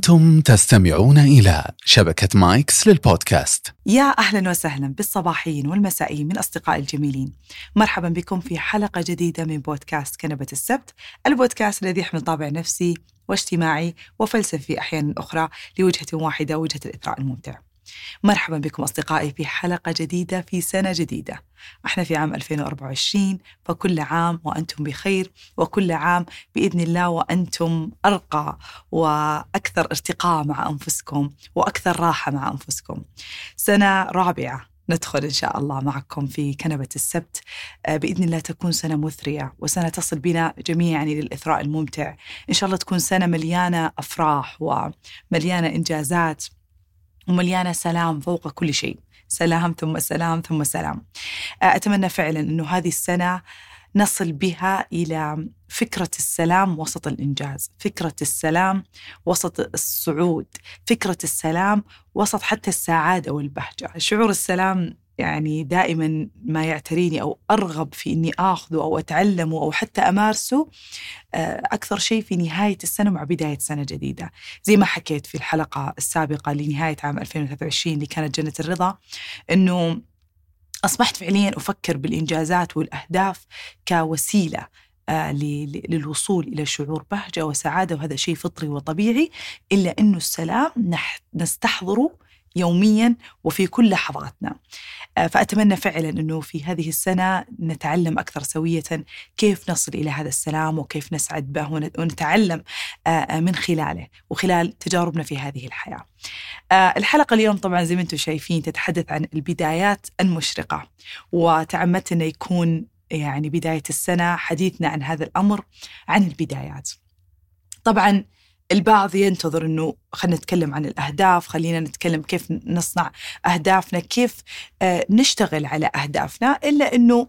أنتم تستمعون إلى شبكة مايكس للبودكاست. يا أهلا وسهلا بالصباحيين والمسائيين من أصدقائي الجميلين. مرحبا بكم في حلقة جديدة من بودكاست كنبة السبت البودكاست الذي يحمل طابع نفسي واجتماعي وفلسفي أحيانا أخرى لوجهة واحدة وجهة الإثراء الممتع. مرحبا بكم أصدقائي في حلقة جديدة في سنة جديدة. إحنا في عام 2024 فكل عام وأنتم بخير وكل عام بإذن الله وأنتم أرقى وأكثر ارتقاء مع أنفسكم وأكثر راحة مع أنفسكم. سنة رابعة ندخل إن شاء الله معكم في كنبة السبت. آه، بإذن الله تكون سنة مثرية وسنة تصل بنا جميعا إلى الإثراء الممتع. إن شاء الله تكون سنة مليانة أفراح ومليانة إنجازات. ومليانة سلام فوق كل شيء. سلام ثم سلام ثم سلام. آه، أتمنى فعلا أنه هذه السنة نصل بها إلى فكرة السلام وسط الإنجاز فكرة السلام وسط الصعود فكرة السلام وسط حتى السعادة والبهجة. شعور السلام يعني دائما ما يعتريني أو أرغب في إني آخذه أو أتعلمه أو حتى أمارسه آه، أكثر شيء في نهاية السنة مع بداية سنة جديدة. زي ما حكيت في الحلقة السابقة لنهاية عام 2023 اللي كانت جنة الرضا إنه أصبحت فعليا أفكر بالإنجازات والأهداف كوسيلة آه، للوصول إلى شعور بهجة وسعادة وهذا شيء فطري وطبيعي إلا إنه السلام نستحضره يوميا وفي كل لحظاتنا. آه، فأتمنى فعلا أنه في هذه السنة نتعلم أكثر سوية كيف نصل إلى هذا السلام وكيف نسعد به ونتعلم آه، آه، من خلاله وخلال تجاربنا في هذه الحياة. الحلقة اليوم طبعا زي ما أنتم شايفين تتحدث عن البدايات المشرقة وتعمدت أنه يكون يعني بداية السنة حديثنا عن هذا الأمر عن البدايات. طبعا البعض ينتظر إنه خلينا نتكلم عن الأهداف خلينا نتكلم كيف نصنع أهدافنا كيف آه، نشتغل على أهدافنا إلا إنه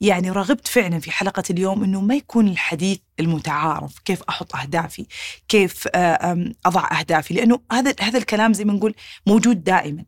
يعني رغبت فعلا في حلقة اليوم أنه ما يكون الحديث المتعارف كيف أحط أهدافي كيف آه، أضع أهدافي لأنه هذا هذا الكلام زي ما نقول موجود دائما.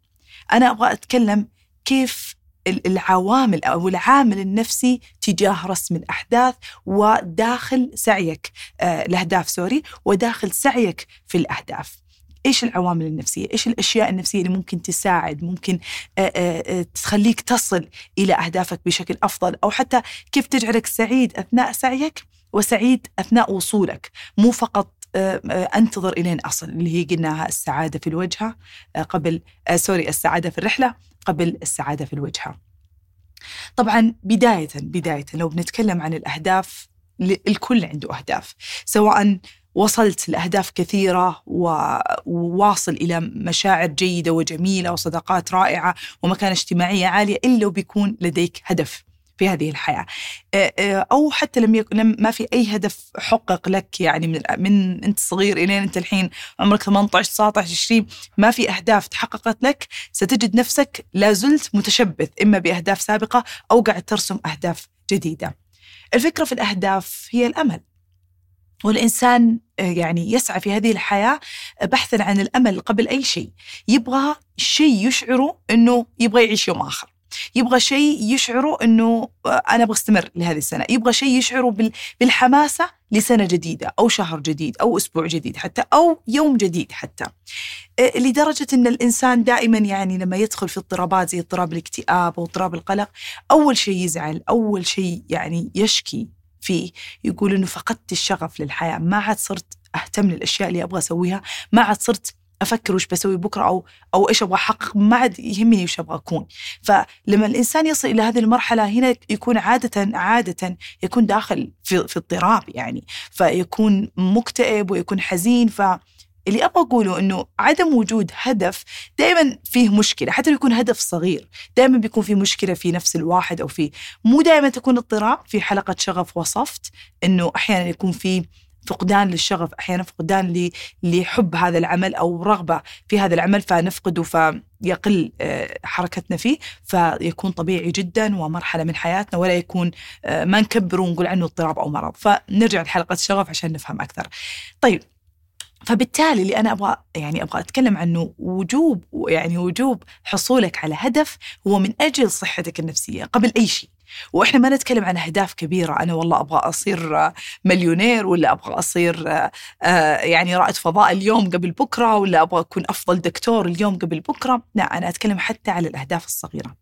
أنا أبغى أتكلم كيف العوامل أو العامل النفسي تجاه رسم الأحداث وداخل سعيك آه، الأهداف سوري وداخل سعيك في الأهداف. إيش العوامل النفسية؟ إيش الأشياء النفسية اللي ممكن تساعد، ممكن آه، آه، تخليك تصل إلى أهدافك بشكل أفضل أو حتى كيف تجعلك سعيد أثناء سعيك وسعيد أثناء وصولك، مو فقط أنتظر إلين أصل اللي هي قلناها السعادة في الوجهة قبل سوري السعادة في الرحلة قبل السعادة في الوجهة. طبعا بداية بداية لو بنتكلم عن الأهداف الكل عنده أهداف. سواء وصلت لأهداف كثيرة وواصل إلى مشاعر جيدة وجميلة وصداقات رائعة ومكانة اجتماعية عالية إلا وبيكون لديك هدف. في هذه الحياة أو حتى لم يكن لم ما في أي هدف حقق لك يعني من من أنت صغير إلين أنت الحين عمرك 18 19 20 ما في أهداف تحققت لك ستجد نفسك لا زلت متشبث إما بأهداف سابقة أو قاعد ترسم أهداف جديدة. الفكرة في الأهداف هي الأمل. والإنسان يعني يسعى في هذه الحياة بحثا عن الأمل قبل أي شيء يبغى شيء يشعره أنه يبغى يعيش يوم آخر يبغى شيء يشعروا إنه أنا أبغى استمر لهذه السنة، يبغى شيء يشعروا بالحماسة لسنة جديدة أو شهر جديد أو أسبوع جديد حتى أو يوم جديد حتى. آه، لدرجة إن الإنسان دائما يعني لما يدخل في اضطرابات زي اضطراب الاكتئاب أو اضطراب القلق، أول شيء يزعل، أول شيء يعني يشكي فيه، يقول إنه فقدت الشغف للحياة، ما عاد صرت أهتم للأشياء اللي أبغى أسويها، ما عاد صرت أفكر وش بسوي بكرة أو أو إيش أبغى أحقق ما عاد يهمني وش أبغى أكون. فلما الإنسان يصل إلى هذه المرحلة هنا يكون عاده عادة يكون داخل في في اضطراب يعني. فيكون مكتئب ويكون حزين. ف اللي أبغى أقوله إنه عدم وجود هدف دائما فيه مشكلة حتى لو يكون هدف صغير دائما بيكون في مشكلة في نفس الواحد أو في مو دائما تكون اضطراب في حلقة شغف وصفت إنه أحيانا يكون في فقدان للشغف أحيانا فقدان لحب هذا العمل أو رغبة في هذا العمل فنفقده فيقل آه، حركتنا فيه فيكون طبيعي جدا ومرحلة من حياتنا ولا يكون آه، ما نكبره ونقول عنه اضطراب أو مرض فنرجع لحلقة الشغف عشان نفهم أكثر. طيب فبالتالي اللي أنا أبغى يعني أبغى أتكلم عنه وجوب يعني وجوب حصولك على هدف هو من أجل صحتك النفسية قبل أي شيء. وإحنا ما نتكلم عن أهداف كبيرة. أنا والله أبغى أصير مليونير ولا أبغى أصير آه، يعني رائد فضاء اليوم قبل بكرة ولا أبغى أكون أفضل دكتور اليوم قبل بكرة. لا أنا أتكلم حتى على الأهداف الصغيرة.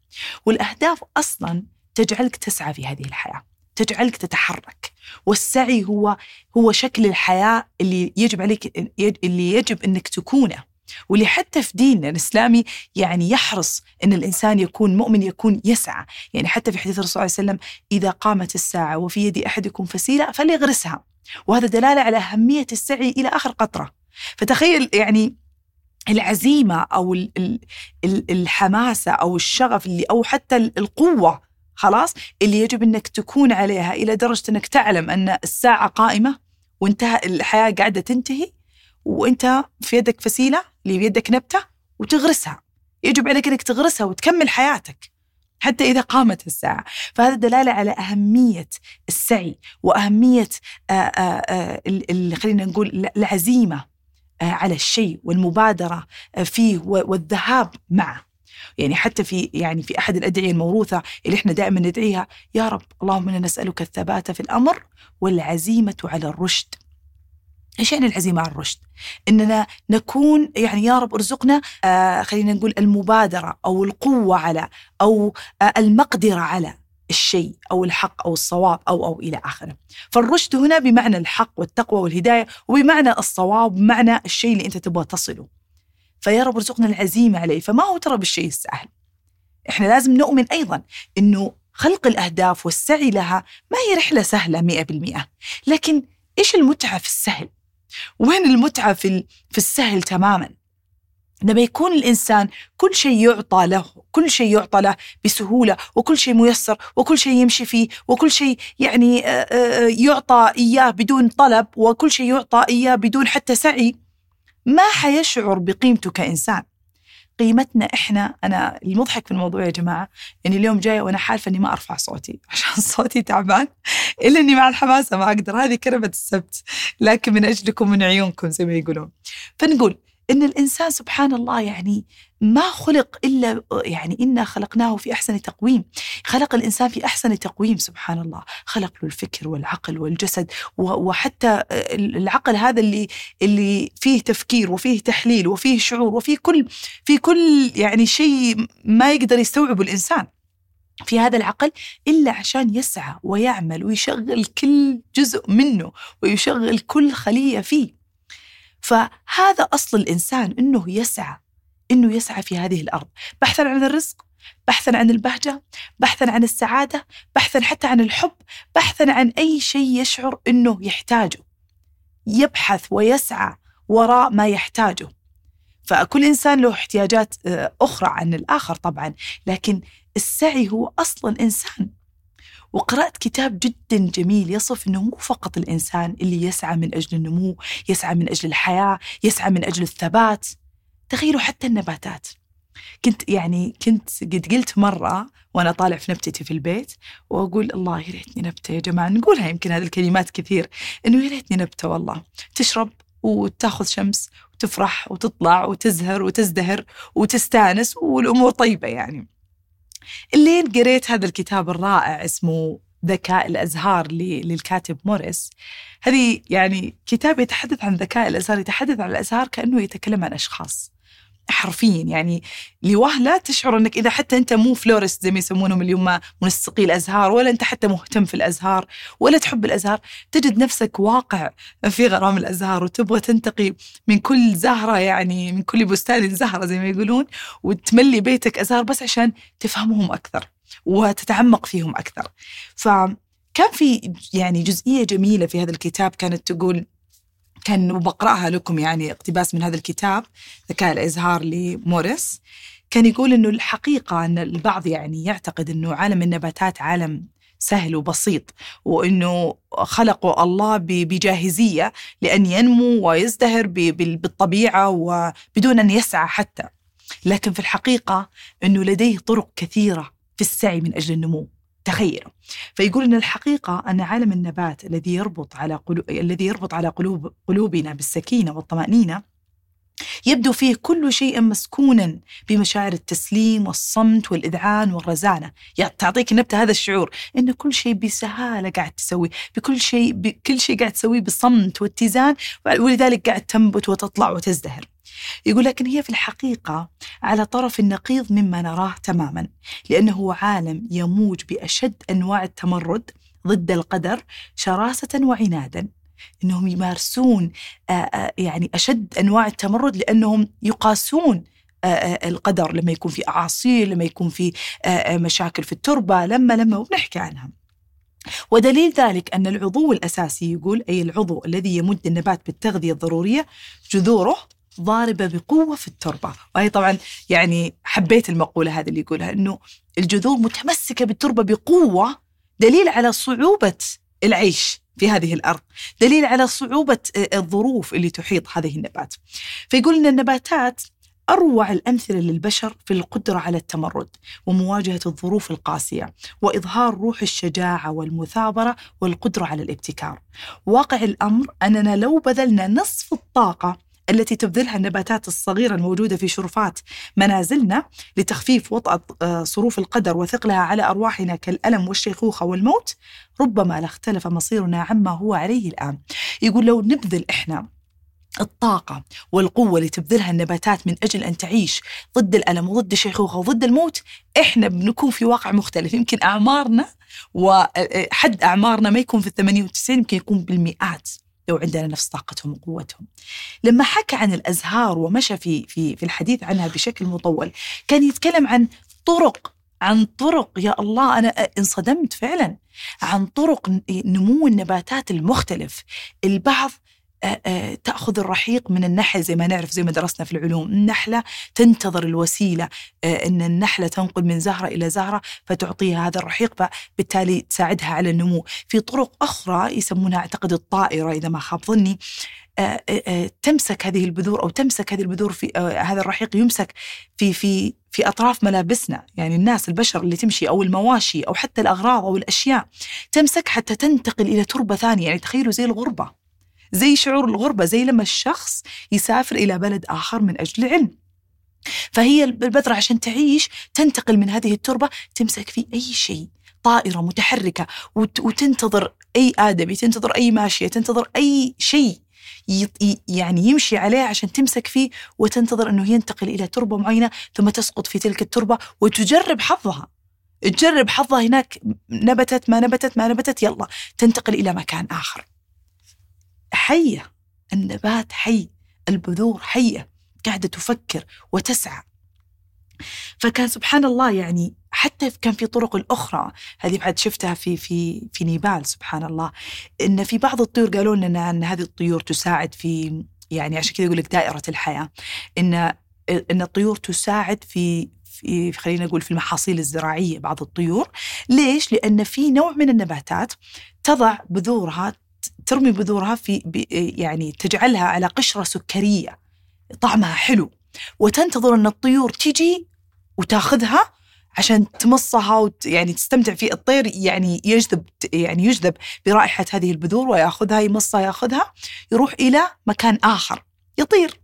والأهداف أصلا تجعلك تسعى في هذه الحياة. تجعلك تتحرك. والسعي هو هو شكل الحياة اللي يجب عليك اللي يجب إنك تكونه. واللي حتى في ديننا الإسلامي يعني يحرص إن الإنسان يكون مؤمن يكون يسعى، يعني حتى في حديث الرسول صلى الله عليه وسلم إذا قامت الساعة وفي يد أحدكم فسيلة فليغرسها، وهذا دلالة على أهمية السعي إلى آخر قطرة. فتخيل يعني العزيمة أو الحماسة أو الشغف اللي أو حتى القوة خلاص اللي يجب إنك تكون عليها إلى درجة إنك تعلم أن الساعة قائمة وانتهى الحياة قاعدة تنتهي وانت في يدك فسيلة اللي بيدك نبتة وتغرسها. يجب عليك إنك تغرسها وتكمل حياتك حتى إذا قامت الساعة. فهذا دلالة على أهمية السعي وأهمية آه، آه، آه، خلينا نقول العزيمة على الشيء والمبادرة فيه والذهاب معه. يعني حتى في يعني في أحد الأدعية الموروثة اللي إحنا دائما ندعيها يا رب اللهم إنا نسألك الثبات في الأمر والعزيمة على الرشد. إيش يعني العزيمة على الرشد؟ إننا نكون يعني يا رب ارزقنا آه خلينا نقول المبادرة أو القوة على أو آه المقدرة على الشيء أو الحق أو الصواب أو أو إلى آخره. فالرشد هنا بمعنى الحق والتقوى والهداية وبمعنى الصواب بمعنى الشيء اللي أنت تبغى تصله. فيا رب ارزقنا العزيمة عليه، فما هو ترى بالشيء السهل. إحنا لازم نؤمن أيضا إنه خلق الأهداف والسعي لها ما هي رحلة سهلة 100% لكن إيش المتعة في السهل؟ وين المتعة في, في السهل تماما؟ لما يكون الإنسان كل شيء يعطى له كل شيء يعطى له بسهولة وكل شيء ميسر وكل شيء يمشي فيه وكل شيء يعني آه، آه، يعطى إياه بدون طلب وكل شيء يعطى إياه بدون حتى سعي ما حيشعر بقيمته كإنسان. قيمتنا إحنا. أنا المضحك في الموضوع يا جماعة اني اليوم جاية وأنا حالفة إني ما أرفع صوتي عشان صوتي تعبان. إلا إني مع الحماسة ما أقدر. هذه كرمه السبت لكن من أجلكم من عيونكم زي ما يقولون. فنقول إن الإنسان سبحان الله يعني ما خلق إلا يعني إنا خلقناه في أحسن تقويم، خلق الإنسان في أحسن تقويم سبحان الله، خلق له الفكر والعقل والجسد وحتى العقل هذا اللي اللي فيه تفكير وفيه تحليل وفيه شعور وفيه كل في كل يعني شيء ما يقدر يستوعبه الإنسان. في هذا العقل إلا عشان يسعى ويعمل ويشغل كل جزء منه ويشغل كل خلية فيه. فهذا أصل الإنسان إنه يسعى إنه يسعى في هذه الأرض. بحثا عن الرزق بحثا عن البهجة بحثا عن السعادة بحثا حتى عن الحب بحثا عن أي شيء يشعر إنه يحتاجه. يبحث ويسعى وراء ما يحتاجه. فكل إنسان له احتياجات آه، أخرى عن الآخر طبعا لكن السعي هو أصلا انسان وقرأت كتاب جدا جميل يصف أنه مو فقط الإنسان اللي يسعى من أجل النمو يسعى من أجل الحياة يسعى من أجل الثبات تخيلوا حتى النباتات. كنت يعني كنت قد قلت مرة وأنا طالع في نبتتي في البيت وأقول الله يا ريتني نبتة يا جماعة نقولها يمكن هذه الكلمات كثير إنه يا ريتني نبتة والله. تشرب وتأخذ شمس وتفرح وتطلع وتزهر وتزدهر وتستأنس والأمور طيبة يعني. اللين قريت هذا الكتاب الرائع اسمه ذكاء الأزهار للكاتب موريس. هذه يعني كتاب يتحدث عن ذكاء الأزهار يتحدث عن الأزهار كأنه يتكلم عن أشخاص. حرفيا يعني لوهلة تشعر أنك إذا حتى أنت مو فلورست زي ما يسمونهم اليوم منسقي الأزهار ولا أنت حتى مهتم في الأزهار ولا تحب الأزهار تجد نفسك واقع في غرام الأزهار وتبغى تنتقي من كل زهرة يعني من كل بستان زهرة زي ما يقولون وتملي بيتك أزهار بس عشان تفهمهم أكثر وتتعمق فيهم أكثر. فكان في يعني جزئية جميلة في هذا الكتاب كانت تقول كان بقرأها لكم يعني اقتباس من هذا الكتاب ذكاء الإزهار لموريس. كان يقول أنه الحقيقة أن البعض يعني يعتقد أنه عالم النباتات عالم سهل وبسيط وإنه خلقه الله بجاهزية لأن ينمو ويزدهر بالطبيعة وبدون أن يسعى حتى. لكن في الحقيقة إنه لديه طرق كثيرة في السعي من أجل النمو. تخيلوا فيقول إن الحقيقة أن عالم النبات الذي يربط على قلوب الذي يربط على قلوب قلوبنا بالسكينة والطمأنينة يبدو فيه كل شيء مسكونا بمشاعر التسليم والصمت والإذعان والرزانة. يعني تعطيك النبتة هذا الشعور إن كل شيء بسهالة قاعد تسوي بكل شيء بكل شيء قاعد تسويه بصمت واتزان ولذلك قاعد تنبت وتطلع وتزدهر. يقول لكن هي في الحقيقة على طرف النقيض مما نراه تماما لأنه عالم يموج بأشد أنواع التمرد ضد القدر شراسة وعنادا. إنهم يمارسون يعني أشد أنواع التمرد لأنهم يقاسون القدر. لما يكون في أعاصير لما يكون في مشاكل في التربة لما لما وبنحكي عنها ودليل ذلك أن العضو الأساسي يقول أي العضو الذي يمد النبات بالتغذية الضرورية جذوره ضاربة بقوة في التربة. وهي طبعا يعني حبيت المقولة هذه اللي يقولها أنه الجذور متمسكة بالتربة بقوة دليل على صعوبة العيش. في هذه الأرض، دليل على صعوبة الظروف اللي تحيط هذه النبات. فيقول إن النباتات أروع الأمثلة للبشر في القدرة على التمرد ومواجهة الظروف القاسية وإظهار روح الشجاعة والمثابرة والقدرة على الابتكار. واقع الأمر أننا لو بذلنا نصف الطاقة التي تبذلها النباتات الصغيرة الموجودة في شرفات منازلنا لتخفيف وطأة آه، صروف القدر وثقلها على أرواحنا كالألم والشيخوخة والموت ربما لاختلف مصيرنا عما هو عليه الآن. يقول لو نبذل إحنا الطاقة والقوة اللي تبذلها النباتات من أجل أن تعيش ضد الألم وضد الشيخوخة وضد الموت إحنا بنكون في واقع مختلف. يمكن أعمارنا وحد أعمارنا ما يكون في الثمانية وتسعين يمكن يكون بالمئات. لو عندنا نفس طاقتهم وقوتهم. لما حكى عن الأزهار ومشى في, في, في الحديث عنها بشكل مطول كان يتكلم عن طرق عن طرق يا الله أنا انصدمت فعلا. عن طرق نمو النباتات المختلف. البعض تأخذ الرحيق من النحل زي ما نعرف زي ما درسنا في العلوم. النحلة تنتظر الوسيلة أن النحلة تنقل من زهرة إلى زهرة فتعطيها هذا الرحيق فبالتالي تساعدها على النمو. في طرق أخرى يسمونها أعتقد الطائرة إذا ما خاب ظني تمسك هذه البذور أو تمسك هذه البذور في هذا الرحيق يمسك في في في أطراف ملابسنا، يعني الناس البشر اللي تمشي أو المواشي أو حتى الأغراض أو الأشياء تمسك حتى تنتقل إلى تربة ثانية، يعني تخيلوا زي الغربة. زي شعور الغربة زي لما الشخص يسافر إلى بلد آخر من أجل العلم. فهي البذرة عشان تعيش تنتقل من هذه التربة تمسك في أي شيء طائرة متحركة وتنتظر أي آدمي تنتظر أي ماشية تنتظر أي شيء يعني يمشي عليه عشان تمسك فيه وتنتظر أنه ينتقل إلى تربة معينة ثم تسقط في تلك التربة وتجرب حظها. تجرب حظها هناك نبتت ما نبتت ما نبتت يلا تنتقل إلى مكان آخر. حية النبات حي البذور حية قاعدة تفكر وتسعى. فكان سبحان الله يعني حتى كان في طرق الأخرى. هذه بعد شفتها في في في نيبال سبحان الله. إن في بعض الطيور قالوا لنا أن هذه الطيور تساعد في يعني عشان كذا يقول لك دائرة الحياة. إن إن الطيور تساعد في في خلينا نقول في المحاصيل الزراعية بعض الطيور. ليش؟ لأن في نوع من النباتات تضع بذورها ترمي بذورها في يعني تجعلها على قشرة سكرية. طعمها حلو. وتنتظر أن الطيور تجي وتاخذها عشان تمصها وت يعني تستمتع في الطير يعني يجذب يعني يجذب برائحة هذه البذور ويأخذها يمصها يأخذها يروح إلى مكان آخر. يطير.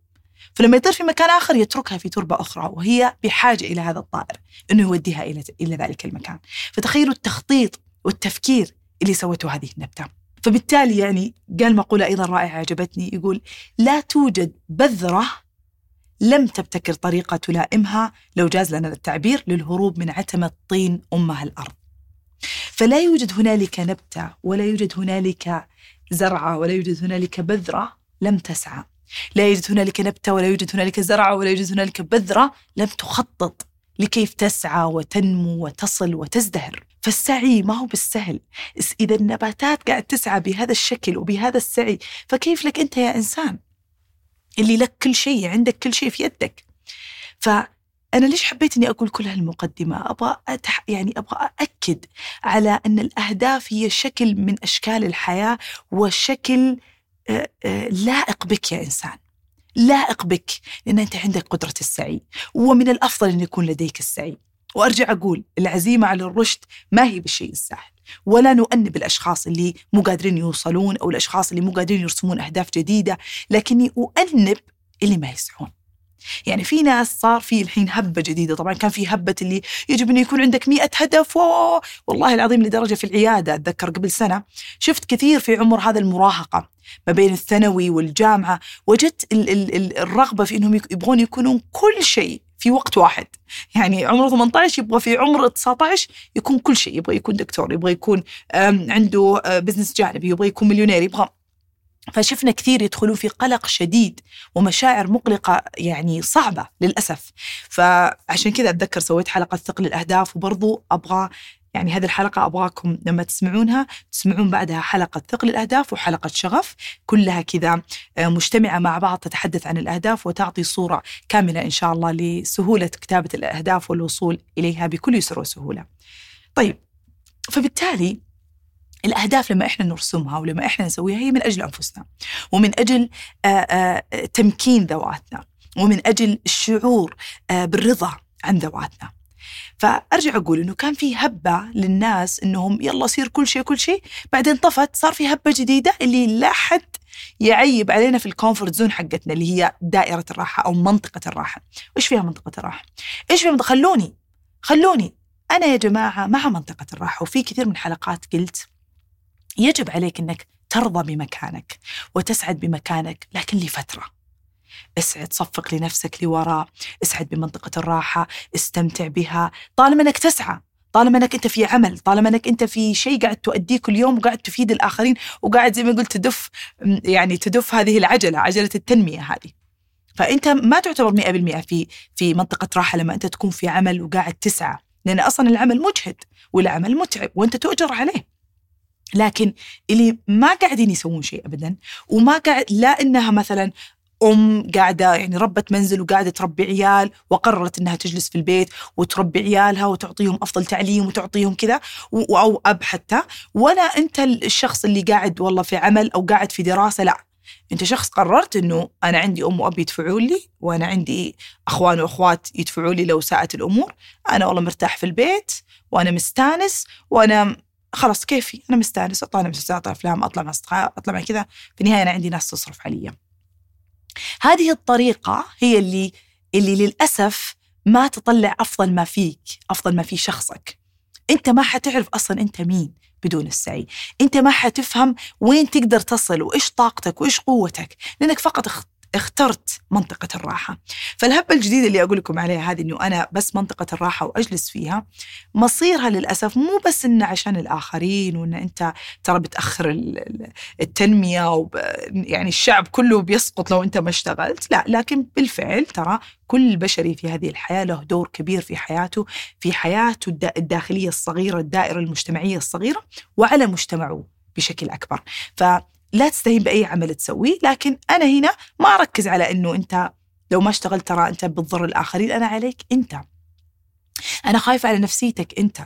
فلما يطير في مكان آخر يتركها في تربة أخرى وهي بحاجة إلى هذا الطائر أنه يوديها إلى إلى ذلك المكان. فتخيلوا التخطيط والتفكير اللي سوته هذه النبتة. فبالتالي يعني قال مقولة أيضا رائعة عجبتني يقول لا توجد بذرة لم تبتكر طريقة تلائمها لو جاز لنا التعبير للهروب من عتمة طين أمها الأرض. فلا يوجد هنالك نبتة ولا يوجد هنالك زرعة ولا يوجد هنالك بذرة لم تسعى. لا يوجد هنالك نبتة ولا يوجد هنالك زرعة ولا يوجد هنالك بذرة لم تخطط. لكيف تسعى وتنمو وتصل وتزدهر. فالسعي ما هو بالسهل. إذا النباتات قاعد تسعى بهذا الشكل وبهذا السعي فكيف لك أنت يا إنسان؟ اللي لك كل شيء عندك كل شيء في يدك. فأنا ليش حبيت إني أقول كل هالمقدمة؟ أبغى أتح يعني أبغى أأكد على أن الأهداف هي شكل من أشكال الحياة وشكل لائق بك يا إنسان. لائق بك لأن أنت عندك قدرة السعي ومن الأفضل أن يكون لديك السعي. وأرجع أقول العزيمة على الرشد ما هي بالشيء السهل. ولا نؤنب الأشخاص اللي مو قادرين يوصلون أو الأشخاص اللي مو قادرين يرسمون أهداف جديدة لكني أؤنب اللي ما يسعون. يعني في ناس صار في الحين هبة جديدة طبعا كان في هبة اللي يجب أن يكون عندك مئة هدف أوه والله العظيم لدرجة في العيادة أتذكر قبل سنة شفت كثير في عمر هذا المراهقة ما بين الثانوي والجامعة وجدت ال- ال- ال- الرغبة في أنهم يك- يبغون يكونون كل شيء في وقت واحد. يعني عمره 18 يبغى في عمر 19 يكون كل شيء يبغى يكون دكتور يبغى يكون عنده بزنس جانبي يبغى يكون مليونير يبغى فشفنا كثير يدخلون في قلق شديد ومشاعر مقلقة يعني صعبة للأسف. فعشان كذا أتذكر سويت حلقة ثقل الأهداف وبرضو أبغى يعني هذه الحلقة أبغاكم لما تسمعونها تسمعون بعدها حلقة ثقل الأهداف وحلقة شغف كلها كذا آه، مجتمعة مع بعض تتحدث عن الأهداف وتعطي صورة كاملة إن شاء الله لسهولة كتابة الأهداف والوصول إليها بكل يسر وسهولة. طيب فبالتالي الأهداف لما إحنا نرسمها ولما إحنا نسويها هي من أجل أنفسنا ومن أجل آه، آه، تمكين ذواتنا ومن أجل الشعور آه، بالرضا عن ذواتنا فأرجع أقول إنه كان في هبة للناس إنهم يلا صير كل شيء كل شيء بعدين طفت صار في هبة جديدة اللي لا حد يعيب علينا في ال comfort zone حقتنا اللي هي دائرة الراحة أو منطقة الراحة إيش فيها منطقة الراحة؟ إيش فيها؟ خلوني خلوني أنا يا جماعة مع منطقة الراحة وفي كثير من حلقات قلت يجب عليك إنك ترضى بمكانك وتسعد بمكانك لكن لفترة. اسعد صفق لنفسك لوراء، اسعد بمنطقة الراحة، استمتع بها، طالما إنك تسعى، طالما إنك أنت في عمل، طالما إنك أنت في شيء قاعد تؤديه كل يوم وقاعد تفيد الآخرين وقاعد زي ما قلت تدف يعني تدف هذه العجلة، عجلة التنمية هذه. فأنت ما تعتبر 100% في في منطقة راحة لما أنت تكون في عمل وقاعد تسعى، لأن أصلا العمل مجهد والعمل متعب وأنت تؤجر عليه. لكن اللي ما قاعدين يسوون شيء ابدا وما قاعد لا إنها مثلا أم قاعدة يعني ربة منزل وقاعدة تربي عيال وقررت إنها تجلس في البيت وتربي عيالها وتعطيهم أفضل تعليم وتعطيهم كذا أو أب حتى. ولا أنت الشخص اللي قاعد والله في عمل أو قاعد في دراسة لا. أنت شخص قررت إنه أنا عندي أم وأب يدفعون لي وأنا عندي أخوان وأخوات يدفعوا لي لو ساءت الأمور. أنا والله مرتاح في البيت وأنا مستانس وأنا خلاص كيفي أنا مستأنس أطلع أنا مسلسلات أفلام أطلع مع أصدقاء أطلع مع كذا. في النهاية أنا عندي ناس تصرف علي. هذه الطريقة هي اللي اللي للأسف ما تطلع أفضل ما فيك أفضل ما في شخصك. أنت ما حتعرف أصلا أنت مين بدون السعي. أنت ما حتفهم وين تقدر تصل وإيش طاقتك وإيش قوتك. لأنك فقط اخترت منطقة الراحة. فالهبة الجديدة اللي أقول لكم عليها هذه أنه أنا بس منطقة الراحة وأجلس فيها مصيرها للأسف مو بس إنه عشان الآخرين وإن أنت ترى بتأخر ال- ال- التنمية وب يعني الشعب كله بيسقط لو أنت ما اشتغلت لا لكن بالفعل ترى كل بشري في هذه الحياة له دور كبير في حياته في حياته الدا- الداخلية الصغيرة الدائرة المجتمعية الصغيرة وعلى مجتمعه بشكل أكبر. فلا تستهين بأي عمل تسويه لكن أنا هنا ما أركز على أنه أنت لو ما اشتغلت ترى أنت بتضر الآخرين أنا عليك أنت. أنا خايفة على نفسيتك أنت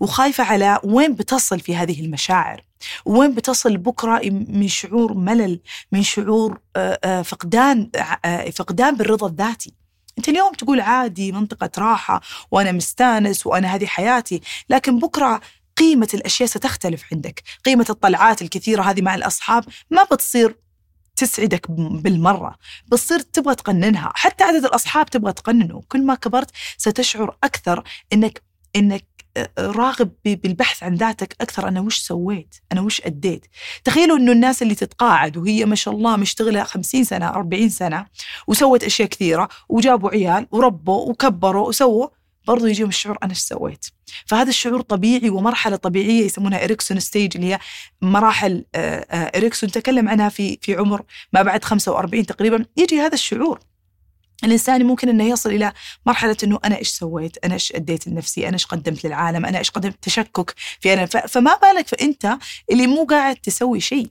وخايفة على وين بتصل في هذه المشاعر وين بتصل بكرة من شعور ملل من شعور آه، آه، فقدان آه، فقدان بالرضا الذاتي. أنت اليوم تقول عادي منطقة راحة وأنا مستانس وأنا هذه حياتي لكن بكرة قيمة الأشياء ستختلف عندك. قيمة الطلعات الكثيرة هذه مع الأصحاب ما بتصير تسعدك بالمرة. بتصير تبغى تقننها. حتى عدد الأصحاب تبغى تقننه. كل ما كبرت ستشعر أكثر إنك إنك راغب ب- بالبحث عن ذاتك أكثر. أنا وش سويت؟ أنا وش أديت؟ تخيلوا إنه الناس اللي تتقاعد وهي ما شاء الله مشتغلة 50 سنة 40 سنة وسوت أشياء كثيرة وجابوا عيال وربوا وكبروا وسووا برضو يجيهم الشعور أنا إيش سويت؟ فهذا الشعور طبيعي ومرحلة طبيعية يسمونها إريكسون stage اللي هي مراحل آه، آه، إريكسون تكلم عنها في في عمر ما بعد 45 تقريبا. يجي هذا الشعور. الإنسان ممكن أنه يصل إلى مرحلة أنه أنا إيش سويت؟ أنا إيش أديت لنفسي؟ أنا إيش قدمت للعالم؟ أنا إيش قدمت؟ تشكك في أنا. ف- فما بالك فأنت اللي مو قاعد تسوي شيء.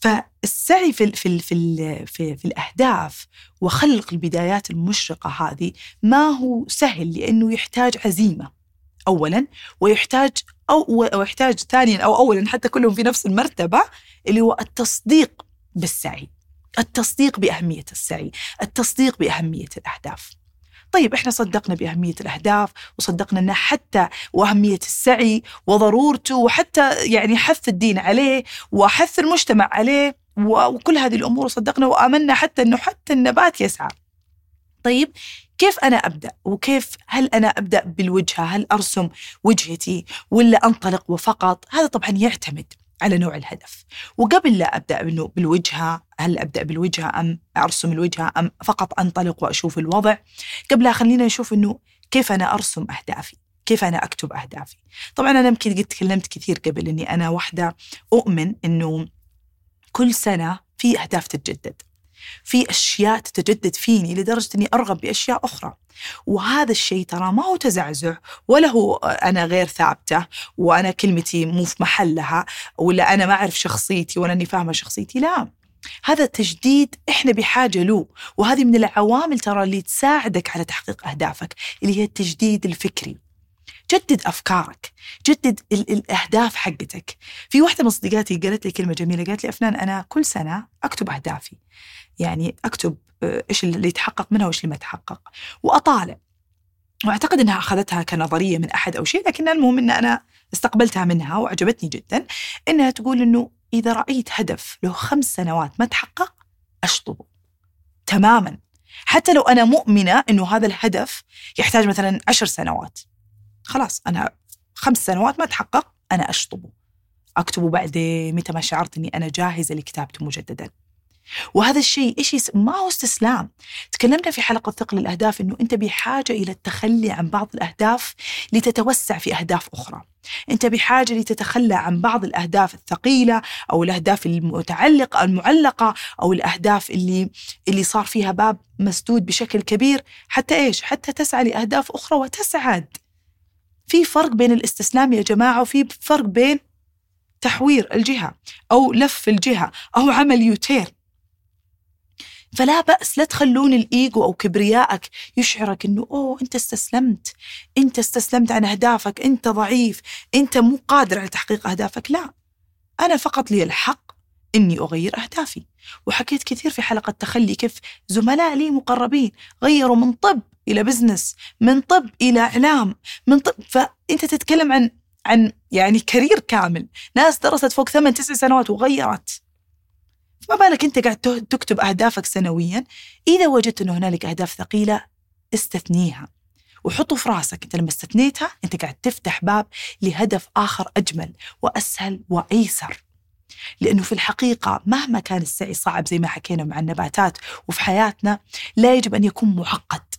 فالسعي في ال في ال في ال في, في الأهداف وخلق البدايات المشرقة هذه ما هو سهل لأنه يحتاج عزيمة أولا ويحتاج أو ويحتاج ثانيا أو أولا حتى كلهم في نفس المرتبة اللي هو التصديق بالسعي التصديق بأهمية السعي التصديق بأهمية الأهداف. طيب إحنا صدقنا بأهمية الأهداف وصدقنا أنه حتى وأهمية السعي وضرورته وحتى يعني حث الدين عليه وحث المجتمع عليه وكل هذه الأمور صدقنا وآمنا حتى أنه حتى النبات يسعى. طيب كيف أنا أبدأ؟ وكيف هل أنا أبدأ بالوجهة هل أرسم وجهتي ولا أنطلق وفقط؟ هذا طبعا يعتمد. على نوع الهدف. وقبل لا أبدأ إنه بالوجهة هل أبدأ بالوجهة أم أرسم الوجهة أم فقط أنطلق وأشوف الوضع؟ قبلها خلينا نشوف إنه كيف أنا أرسم أهدافي كيف أنا أكتب أهدافي. طبعا أنا يمكن قد تكلمت كثير قبل إني أنا واحدة أؤمن إنه كل سنة في أهداف تتجدد. في أشياء تتجدد فيني لدرجة أني أرغب بأشياء أخرى. وهذا الشيء ترى ما هو تزعزع ولا هو أنا غير ثابتة وأنا كلمتي مو في محلها ولا أنا ما أعرف شخصيتي ولا أني فاهمة شخصيتي لا. هذا تجديد إحنا بحاجة له. وهذه من العوامل ترى اللي تساعدك على تحقيق أهدافك اللي هي التجديد الفكري. جدد أفكارك جدد ال- الأهداف حقتك. في واحدة من صديقاتي قالت لي كلمة جميلة قالت لي أفنان أنا كل سنة أكتب أهدافي. يعني أكتب آه، إيش اللي يتحقق منها وإيش اللي ما يتحقق. وأطالع. وأعتقد إنها أخذتها كنظرية من أحد أو شيء لكن المهم إن أنا استقبلتها منها وعجبتني جدا إنها تقول إنه إذا رأيت هدف له خمس سنوات ما تحقق أشطبه. تماما. حتى لو أنا مؤمنة إنه هذا الهدف يحتاج مثلا عشر سنوات. خلاص أنا خمس سنوات ما تحقق أنا أشطبه. أكتبه بعدين متى ما شعرت إني أنا جاهزة لكتابته مجددا. وهذا الشيء إيش. ما هو استسلام. تكلمنا في حلقة ثقل الأهداف إنه أنت بحاجة إلى التخلي عن بعض الأهداف لتتوسع في أهداف أخرى. أنت بحاجة لتتخلى عن بعض الأهداف الثقيلة أو الأهداف المتعلقة المعلقة أو الأهداف اللي اللي صار فيها باب مسدود بشكل كبير. حتى إيش؟ حتى تسعى لأهداف أخرى وتسعد. في فرق بين الاستسلام يا جماعة وفي فرق بين تحوير الجهة أو لف الجهة أو عمل يوتير. فلا بأس لا تخلون الإيجو أو كبريائك يشعرك أنه أوه أنت استسلمت. أنت استسلمت عن أهدافك أنت ضعيف أنت مو قادر على تحقيق أهدافك. لا أنا فقط لي الحق إني أغير أهدافي. وحكيت كثير في حلقة تخلي كيف زملاء لي مقربين غيروا من طب إلى business من طب إلى إعلام من طب. فأنت تتكلم عن عن يعني career كامل. ناس درست فوق ثمان تسع سنوات وغيرت. ما بالك أنت قاعد تكتب أهدافك سنويا؟ إذا وجدت إنه هنالك أهداف ثقيلة استثنيها. وحطوا في راسك. أنت لما استثنيتها أنت قاعد تفتح باب لهدف آخر أجمل وأسهل وأيسر. لأنه في الحقيقة مهما كان السعي صعب زي ما حكينا مع النباتات وفي حياتنا لا يجب أن يكون معقد.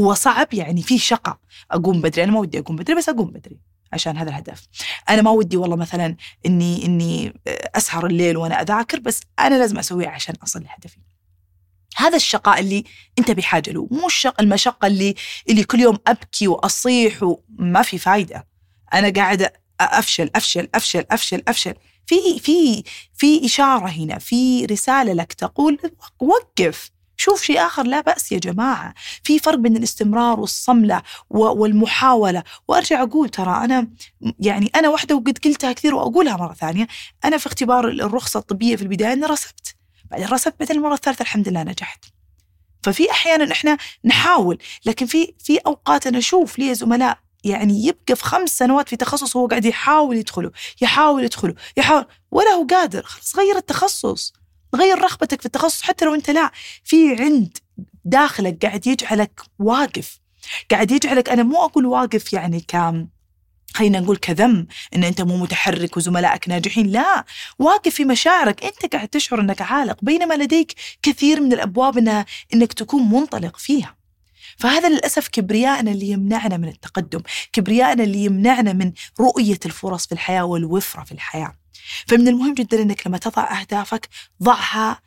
هو صعب يعني في شقة. أقوم بدري أنا ما ودي أقوم بدري بس أقوم بدري. عشان هذا الهدف. أنا ما ودي والله مثلا إني إني أسهر الليل وأنا أذاكر بس أنا لازم أسويه عشان أصل لهدفي. هذا الشقاء اللي أنت بحاجة له مو الشق المشقة اللي اللي كل يوم أبكي وأصيح وما في فايدة. أنا قاعدة أفشل أفشل أفشل أفشل أفشل. في في في إشارة هنا في رسالة لك تقول وقف. شوف شيء آخر لا بأس يا جماعة. في فرق بين الاستمرار والصملة والمحاولة. وأرجع أقول ترى أنا يعني أنا واحدة وقد قلتها كثير وأقولها مرة ثانية. أنا في اختبار الرخصة الطبية في البداية أنا رسبت. بعدين رسبت بعدين المرة الثالثة الحمد لله نجحت. ففي أحيانا إحنا نحاول لكن في في أوقات أنا أشوف لي زملاء يعني يبقى في خمس سنوات في تخصص هو قاعد يحاول يدخله يحاول يدخله يحاول ولا هو قادر. خلاص غير التخصص. غير رغبتك في التخصص حتى لو أنت لا. في عند داخلك قاعد يجعلك واقف. قاعد يجعلك أنا مو أقول واقف يعني كام خلينا نقول كذم إن أنت مو متحرك وزملائك ناجحين لا. واقف في مشاعرك. أنت قاعد تشعر إنك عالق بينما لديك كثير من الأبواب انها إنك تكون منطلق فيها. فهذا للأسف كبريائنا اللي يمنعنا من التقدم كبريائنا اللي يمنعنا من رؤية الفرص في الحياة والوفرة في الحياة. فمن المهم جدا إنك لما تضع أهدافك ضعها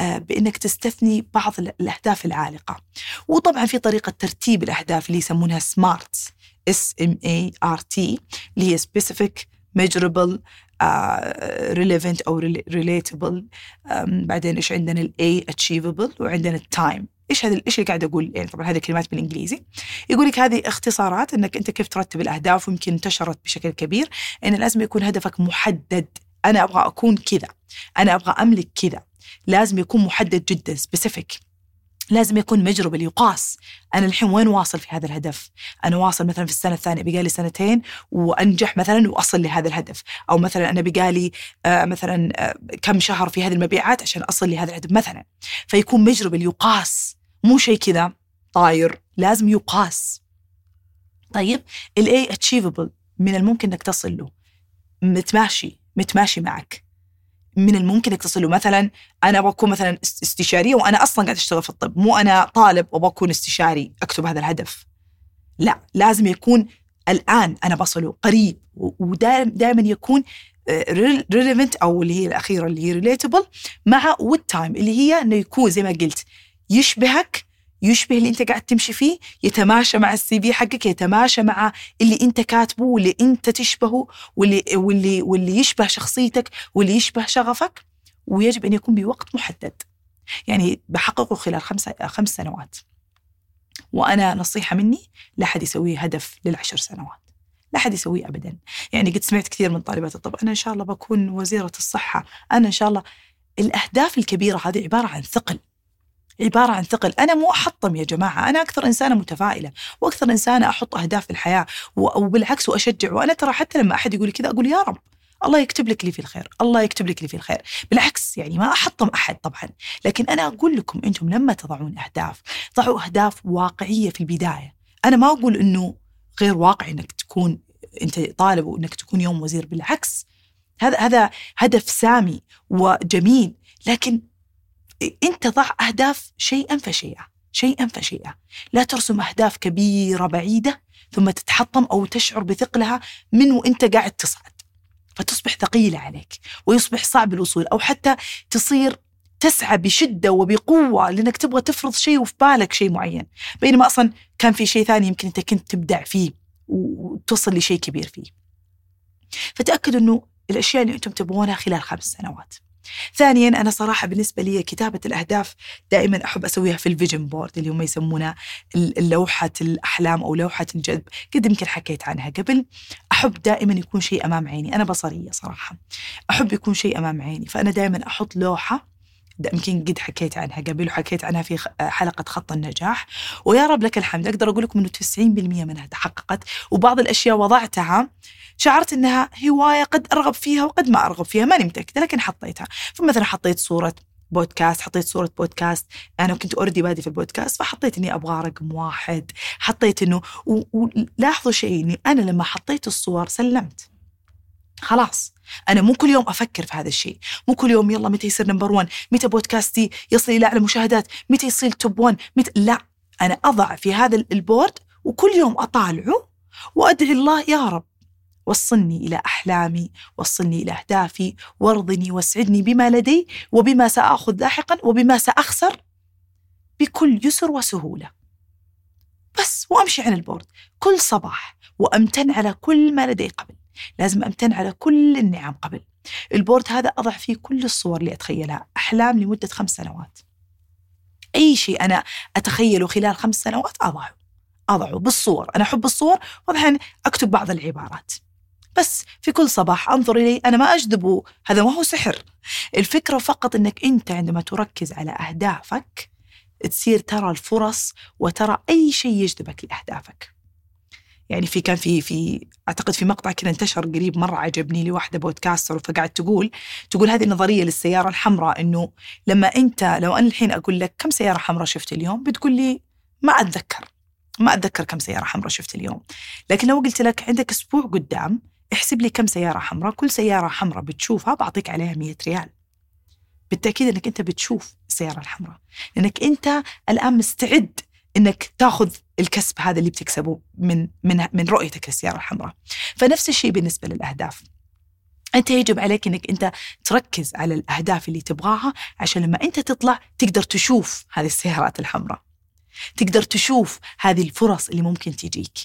بإنك تستثني بعض الأهداف العالقة. وطبعا في طريقة ترتيب الأهداف اللي يسمونها SMART S M A R T اللي هي specific measurable relevant أو relatable بعدين إيش عندنا؟ ال A achievable وعندنا ال time إيش هذا إيش اللي قاعد أقول؟ يعني طبعا هذه كلمات بالإنجليزي. يقول لك هذه اختصارات إنك أنت كيف ترتب الأهداف ويمكن انتشرت بشكل كبير إن لازم يكون هدفك محدد. أنا أبغى أكون كذا. أنا أبغى أملك كذا. لازم يكون محدد جدا specific لازم يكون measurable يقاس. أنا الحين وين واصل في هذا الهدف؟ أنا واصل مثلا في السنة الثانية بقالي سنتين وأنجح مثلا وأصل لهذا الهدف. أو مثلا أنا بقالي آه مثلا آه كم شهر في هذه المبيعات عشان أصل لهذا الهدف مثلا. فيكون measurable يقاس. مو شيء كذا طاير لازم يقاس. طيب ال A achievable من الممكن إنك تصل له. متماشي متماشي معك. من الممكن إنك تصل له. مثلا أنا أبغى أكون مثلا استشارية وأنا أصلا قاعد أشتغل في الطب. مو أنا طالب وأبغى أكون استشاري أكتب هذا الهدف. لا لازم يكون الآن أنا بصله قريب. ودائما يكون relevant أو اللي هي الأخيرة اللي هي relatable مع with time اللي هي إنه يكون زي ما قلت يشبهك يشبه اللي انت قاعد تمشي فيه يتماشى مع ال CV حقك يتماشى مع اللي انت كاتبه واللي انت تشبهه واللي واللي واللي يشبه شخصيتك واللي يشبه شغفك ويجب أن يكون بوقت محدد. يعني بحققه خلال خمس خمس سنوات. وأنا نصيحة مني لا حد يسوي هدف للعشر سنوات. لا حد يسويه ابدا. يعني قد سمعت كثير من طالبات الطب أنا إن شاء الله بكون وزيرة الصحة. أنا إن شاء الله الأهداف الكبيرة هذه عبارة عن ثقل. عبارة عن ثقل. أنا مو أحطم يا جماعة أنا أكثر إنسانة متفائلة وأكثر إنسانة أحط أهداف في الحياة وبالعكس وأشجع. وأنا ترى حتى لما أحد يقول كذا أقول يا رب الله يكتب لك لي في الخير الله يكتب لك لي في الخير. بالعكس يعني ما أحطم أحد طبعا. لكن أنا أقول لكم أنتم لما تضعون أهداف ضعوا أهداف واقعية في البداية. أنا ما أقول أنه غير واقعي أنك تكون أنت طالب وأنك تكون يوم وزير بالعكس. هذا هذا هدف سامي وجميل. لكن انت ضع أهداف شيئا فشيئا شيئا فشيئا. لا ترسم أهداف كبيرة بعيدة ثم تتحطم أو تشعر بثقلها من وإنت قاعد تصعد. فتصبح ثقيلة عليك ويصبح صعب الوصول أو حتى تصير تسعى بشدة وبقوة لأنك تبغى تفرض شيء وفي بالك شيء معين. بينما أصلا كان في شيء ثاني يمكن أنت كنت تبدع فيه وتصل لشيء كبير فيه. فتاكدوا أنه الأشياء اللي أنتم تبغونها خلال خمس سنوات. ثانيا أنا صراحة بالنسبة لي كتابة الأهداف دائما أحب أسويها في ال vision board اللي هم يسمونها لوحة الأحلام أو لوحة الجذب. قد يمكن حكيت عنها قبل. أحب دائما يكون شيء أمام عيني. أنا بصرية صراحة. أحب يكون شيء أمام عيني. فأنا دائما أحط لوحة يمكن قد حكيت عنها قبل وحكيت عنها في حلقة خط النجاح. ويا رب لك الحمد. أقدر أقول لكم أنه 90% منها تحققت وبعض الأشياء وضعتها شعرت إنها هواية قد أرغب فيها وقد ما أرغب فيها ماني متأكدة لكن حطيتها. فمثلا حطيت صورة بودكاست حطيت صورة بودكاست. أنا كنت already بادي في البودكاست فحطيت إني أبغى رقم واحد. حطيت إنه ولاحظوا شيء إني أنا لما حطيت الصور سلمت. خلاص. أنا مو كل يوم أفكر في هذا الشيء. مو كل يوم يلا متى يصير number 1 متى بودكاستي يصل إلى أعلى مشاهدات متى يصير top 1 متى لا. أنا أضع في هذا ال board وكل يوم أطالعه وأدعي الله يا رب وصلني إلى أحلامي وصلني إلى أهدافي وارضني واسعدني بما لدي وبما سآخذ لاحقا وبما سأخسر بكل يسر وسهولة. بس وأمشي عن ال board. كل صباح وأمتن على كل ما لدي قبل. لازم أمتن على كل النعم قبل. ال board هذا أضع فيه كل الصور اللي أتخيلها أحلام لمدة خمس سنوات. أي شيء أنا أتخيله خلال خمس سنوات أضعه أضعه بالصور. أنا أحب الصور وأحيانا أكتب بعض العبارات. بس في كل صباح أنظر إلي أنا ما اجذبه هذا ما هو سحر. الفكرة فقط إنك أنت عندما تركز على أهدافك تصير ترى الفرص وترى أي شيء يجذبك لأهدافك. يعني في كان في في أعتقد في مقطع كذا انتشر قريب مرة عجبني لواحدة بودكاستر فقاعد تقول تقول هذه النظرية للسيارة الحمراء إنه لما انت لو أنا الحين أقول لك كم سيارة حمراء شفت اليوم؟ بتقول لي ما أتذكر. ما أتذكر كم سيارة حمراء شفت اليوم. لكن لو قلت لك عندك أسبوع قدام احسب لي كم سيارة حمراء كل سيارة حمراء بتشوفها بعطيك عليها 100 ريال. بالتأكيد أنك أنت بتشوف السيارة الحمراء. لأنك أنت الآن مستعد أنك تأخذ الكسب هذا اللي بتكسبه من من من رؤيتك للسيارة الحمراء فنفس الشيء بالنسبة للأهداف. أنت يجب عليك أنك أنت تركز على الأهداف اللي تبغاها عشان لما أنت تطلع تقدر تشوف هذه السيارات الحمراء. تقدر تشوف هذه الفرص اللي ممكن تجيك.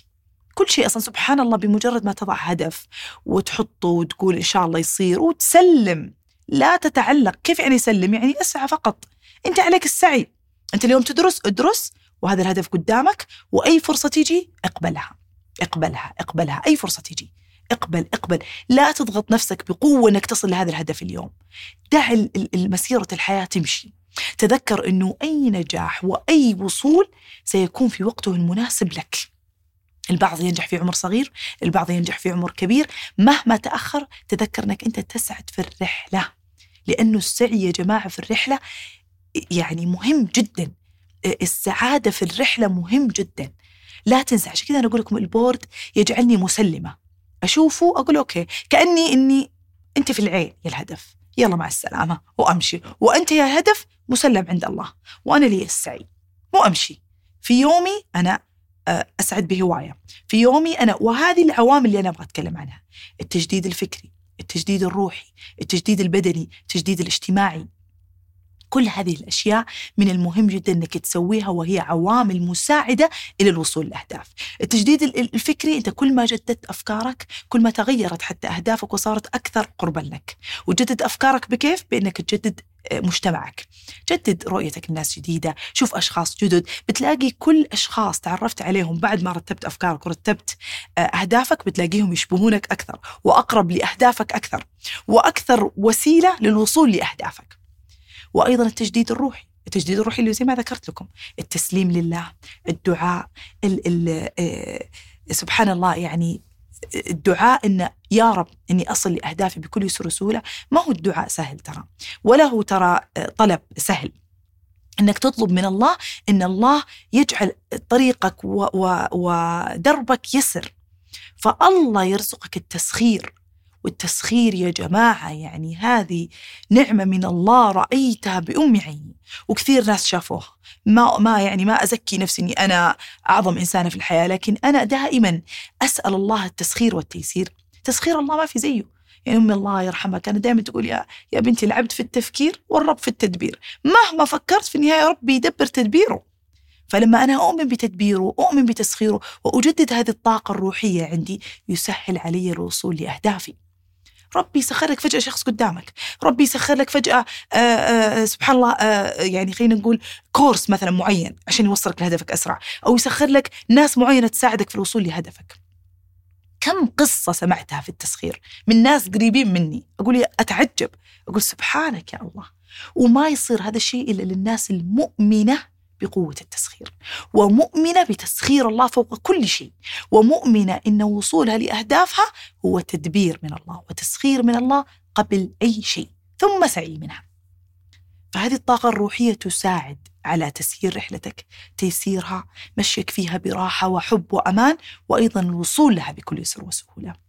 كل شيء أصلا سبحان الله بمجرد ما تضع هدف وتحطه وتقول إن شاء الله يصير وتسلم. لا تتعلق. كيف يعني سلم يعني اسعى فقط. أنت عليك السعي. أنت اليوم تدرس ادرس. وهذا الهدف قدامك وأي فرصة تيجي اقبلها. اقبلها اقبلها. أي فرصة تيجي. اقبل اقبل. لا تضغط نفسك بقوة إنك تصل لهذا الهدف اليوم. دع المسيره الحياة تمشي. تذكر إنه أي نجاح وأي وصول سيكون في وقته المناسب لك. البعض ينجح في عمر صغير البعض ينجح في عمر كبير. مهما تأخر تذكر أنك أنت تسعد في الرحلة. لأنه السعي يا جماعة في الرحلة يعني مهم جدا. السعادة في الرحلة مهم جدا. لا تنسى عشان كذا أنا أقول لكم ال board يجعلني مسلمة. أشوفه أقول okay كأني إني أنت في العين. يا الهدف. يلا مع السلامة وأمشي. وأنت يا الهدف مسلم عند الله. وأنا لي السعي. مو أمشي في يومي أنا آه، أسعد بهواية في يومي أنا وهذه العوامل اللي أنا أبغى أتكلم عنها. التجديد الفكري التجديد الروحي التجديد البدني التجديد الاجتماعي. كل هذه الأشياء من المهم جدا إنك تسويها وهي عوامل مساعدة إلى الوصول لأهداف. التجديد الفكري أنت كل ما جددت أفكارك كل ما تغيرت حتى أهدافك وصارت أكثر قربا لك. وجدد أفكارك بكيف؟ بإنك تجدد آه، مجتمعك جدد رؤيتك لناس جديدة شوف أشخاص جدد بتلاقي كل أشخاص تعرفت عليهم بعد ما رتبت أفكارك ورتبت آه، أهدافك بتلاقيهم يشبهونك أكثر وأقرب لأهدافك أكثر وأكثر وسيلة للوصول لأهدافك وأيضا التجديد الروحي. التجديد الروحي اللي زي ما ذكرت لكم التسليم لله الدعاء ال ال آه، سبحان الله يعني الدعاء إن يا رب إني أصل لأهدافي بكل يسر وسهولة. ما هو الدعاء سهل ترى؟ ولا هو ترى آه، طلب سهل. إنك تطلب من الله إن الله يجعل طريقك ودربك يسر. فالله يرزقك التسخير. والتسخير يا جماعة يعني هذه نعمة من الله رأيتها بأم عيني وكثير ناس شافوها. ما ما يعني ما أزكي نفسي إني أنا أعظم إنسانة في الحياة لكن أنا دائما أسأل الله التسخير والتيسير. تسخير الله ما في زيه. يعني أمي الله يرحمها كانت دائما تقول يا يا بنتي العبد في التفكير والرب في التدبير. مهما فكرت في النهاية ربي يدبر تدبيره. فلما أنا أؤمن بتدبيره أؤمن بتسخيره وأجدد هذه الطاقة الروحية عندي يسهل علي الوصول لأهدافي. ربي يسخر لك فجأة شخص قدامك. ربي يسخر لك فجأة آآ آه، آآ آه، سبحان الله آه، يعني خلينا نقول كورس مثلا معين عشان يوصلك لهدفك أسرع. أو يسخر لك ناس معينة تساعدك في الوصول لهدفك. كم قصة سمعتها في التسخير من ناس قريبين مني؟ أقول أتعجب. أقول سبحانك يا الله. وما يصير هذا الشيء إلا للناس المؤمنة بقوة التسخير. ومؤمنة بتسخير الله فوق كل شيء. ومؤمنة أن وصولها لأهدافها هو تدبير من الله وتسخير من الله قبل أي شيء. ثم سعي منها. فهذه الطاقة الروحية تساعد على تسيير رحلتك. تيسيرها مشيك فيها براحة وحب وأمان وأيضا الوصول لها بكل يسر وسهولة.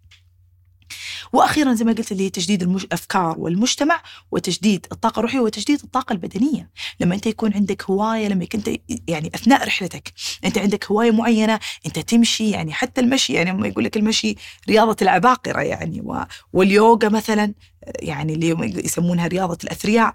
وأخيرا زي ما قلت اللي هي تجديد الأفكار والمجتمع وتجديد الطاقة الروحية وتجديد الطاقة البدنية. لما أنت يكون عندك هواية لما كنت يعني أثناء رحلتك أنت عندك هواية معينة أنت تمشي يعني حتى المشي يعني ما يقول لك المشي رياضة العباقرة يعني واليوغا مثلا يعني اللي يسمونها رياضة الأثرياء.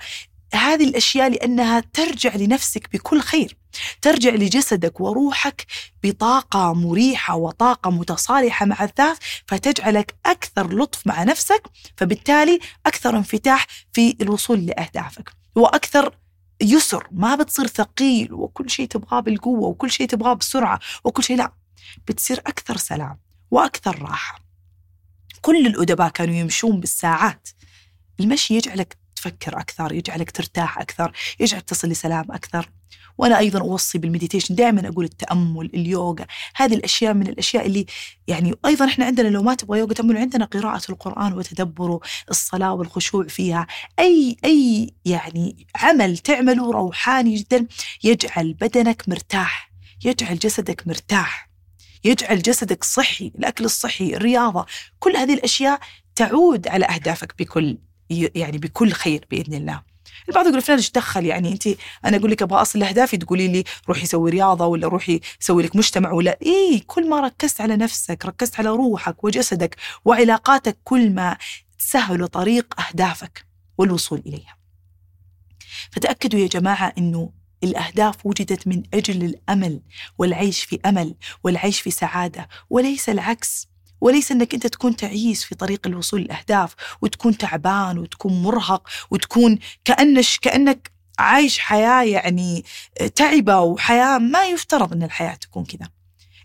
هذه الأشياء لأنها ترجع لنفسك بكل خير ترجع لجسدك وروحك بطاقة مريحة وطاقة متصالحة مع الذات فتجعلك أكثر لطف مع نفسك فبالتالي أكثر انفتاح في الوصول لأهدافك. وأكثر يسر ما بتصير ثقيل وكل شيء تبغاه بالقوة وكل شيء تبغاه بسرعة وكل شيء لا بتصير أكثر سلام وأكثر راحة. كل الأدباء كانوا يمشون بالساعات. المشي يجعلك تفكر أكثر يجعلك ترتاح أكثر يجعلك تصل لسلام أكثر. وأنا أيضا أوصي بالمديتيشن دائما أقول التأمل اليوغا هذه الأشياء من الأشياء اللي يعني أيضا إحنا عندنا لو ما تبغى يوغا تأمل عندنا قراءة القرآن وتدبره الصلاة والخشوع فيها. أي أي يعني عمل تعمله روحاني جدا يجعل بدنك مرتاح يجعل جسدك مرتاح يجعل جسدك صحي الأكل الصحي الرياضة كل هذه الأشياء تعود على أهدافك بكل يعني بكل خير بإذن الله. البعض يقول فلان إيش دخل؟ يعني أنت أنا أقول لك أبغى أصل لاهدافي تقولي لي روحي سوي رياضة ولا روحي سوي لك مجتمع ولا اي كل ما ركزت على نفسك ركزت على روحك وجسدك وعلاقاتك كل ما سهل طريق أهدافك والوصول إليها. فتأكدوا يا جماعة إنه الأهداف وجدت من أجل الأمل والعيش في أمل والعيش في سعادة وليس العكس. وليس إنك أنت تكون تعيس في طريق الوصول للأهداف وتكون تعبان وتكون مرهق وتكون كانش كأنك عايش حياة يعني تعبة وحياة ما يفترض إن الحياة تكون كذا.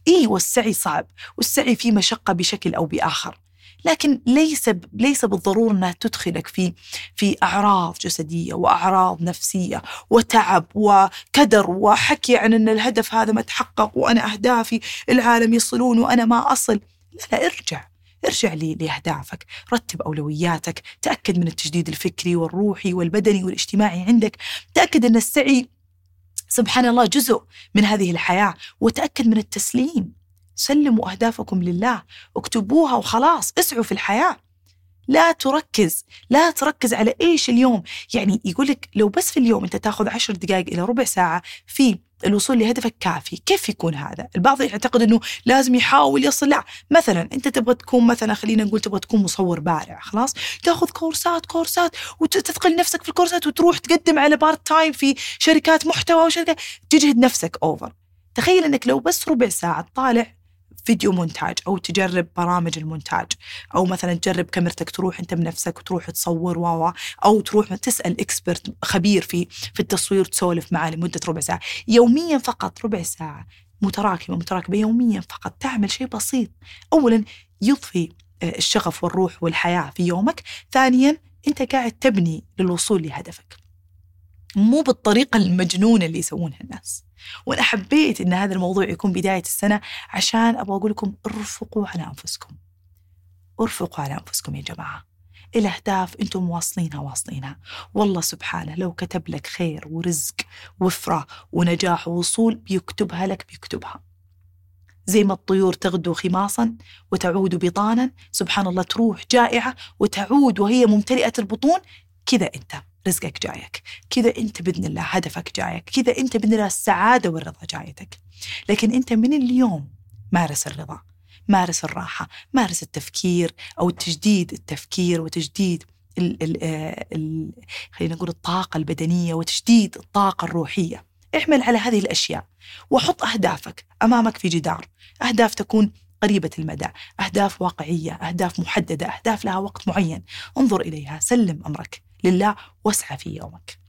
اي والسعي صعب والسعي فيه مشقة بشكل أو بآخر. لكن ليس ليس بالضرورة إنها تدخلك في في أعراض جسدية وأعراض نفسية وتعب وكدر وحكي عن إن الهدف هذا ما تحقق وأنا أهدافي العالم يصلون وأنا ما أصل لا لا ارجع ارجع لأهدافك رتب أولوياتك تأكد من التجديد الفكري والروحي والبدني والاجتماعي عندك تأكد أن السعي سبحان الله جزء من هذه الحياة وتأكد من التسليم. سلموا أهدافكم لله اكتبوها وخلاص اسعوا في الحياة. لا تركز لا تركز على إيش اليوم. يعني يقول لك لو بس في اليوم أنت تاخذ عشر دقائق إلى ربع ساعة في الوصول لهدفك كافي. كيف يكون هذا؟ البعض يعتقد إنه لازم يحاول يصل. لا مثلا أنت تبغى تكون مثلا خلينا نقول تبغى تكون مصور بارع خلاص؟ تاخذ كورسات كورسات وتثقل نفسك في الكورسات وتروح تقدم على part time في شركات محتوى وشركات. تجهد نفسك over تخيل إنك لو بس ربع ساعة تطالع فيديو مونتاج أو تجرب برامج المونتاج. أو مثلا تجرب كاميرتك تروح أنت بنفسك وتروح تصور wow أو تروح تسأل expert خبير في في التصوير تسولف معاه لمدة ربع ساعة. يوميا فقط ربع ساعة. متراكمة متراكمة. يوميا فقط تعمل شيء بسيط. اولا يضفي آه، الشغف والروح والحياة في يومك. ثانيا أنت قاعد تبني للوصول لهدفك. مو بالطريقة المجنونة اللي يسوونها الناس. وأنا حبيت إن هذا الموضوع يكون بداية السنة عشان أبغى أقول لكم ارفقوا على أنفسكم. ارفقوا على أنفسكم يا جماعة. الأهداف أنتم واصلينها واصلينها. والله سبحانه لو كتب لك خير ورزق وفرة ونجاح ووصول بيكتبها لك بيكتبها. زي ما الطيور تغدو خماصا وتعود بطانا سبحان الله تروح جائعة وتعود وهي ممتلئة البطون كذا أنت. رزقك جايك. كذا انت بإذن الله هدفك جايك. كذا انت بإذن الله السعادة والرضا جايتك. لكن انت من اليوم مارس الرضا مارس الراحة مارس التفكير أو تجديد التفكير وتجديد ال ال آه، ال خلينا نقول الطاقة البدنية وتجديد الطاقة الروحية. اعمل على هذه الأشياء وحط أهدافك أمامك في جدار. أهداف تكون قريبة المدى أهداف واقعية أهداف محددة أهداف لها وقت معين. انظر إليها سلم أمرك. لله واسعى في يومك.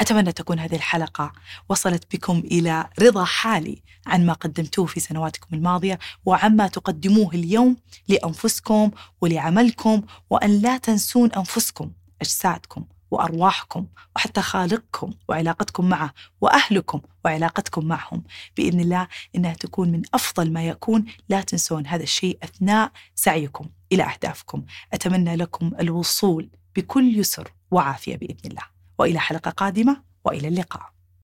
أتمنى تكون هذه الحلقة وصلت بكم إلى رضا حالي عن ما قدمتوه في سنواتكم الماضية وعما تقدموه اليوم لأنفسكم ولعملكم وأن لا تنسون أنفسكم أجسادكم وأرواحكم وحتى خالقكم وعلاقتكم معه وأهلكم وعلاقتكم معهم. بإذن الله إنها تكون من أفضل ما يكون. لا تنسون هذا الشيء أثناء سعيكم إلى أهدافكم. أتمنى لكم الوصول بكل يسر وعافية بإذن الله. وإلى حلقة قادمة وإلى اللقاء.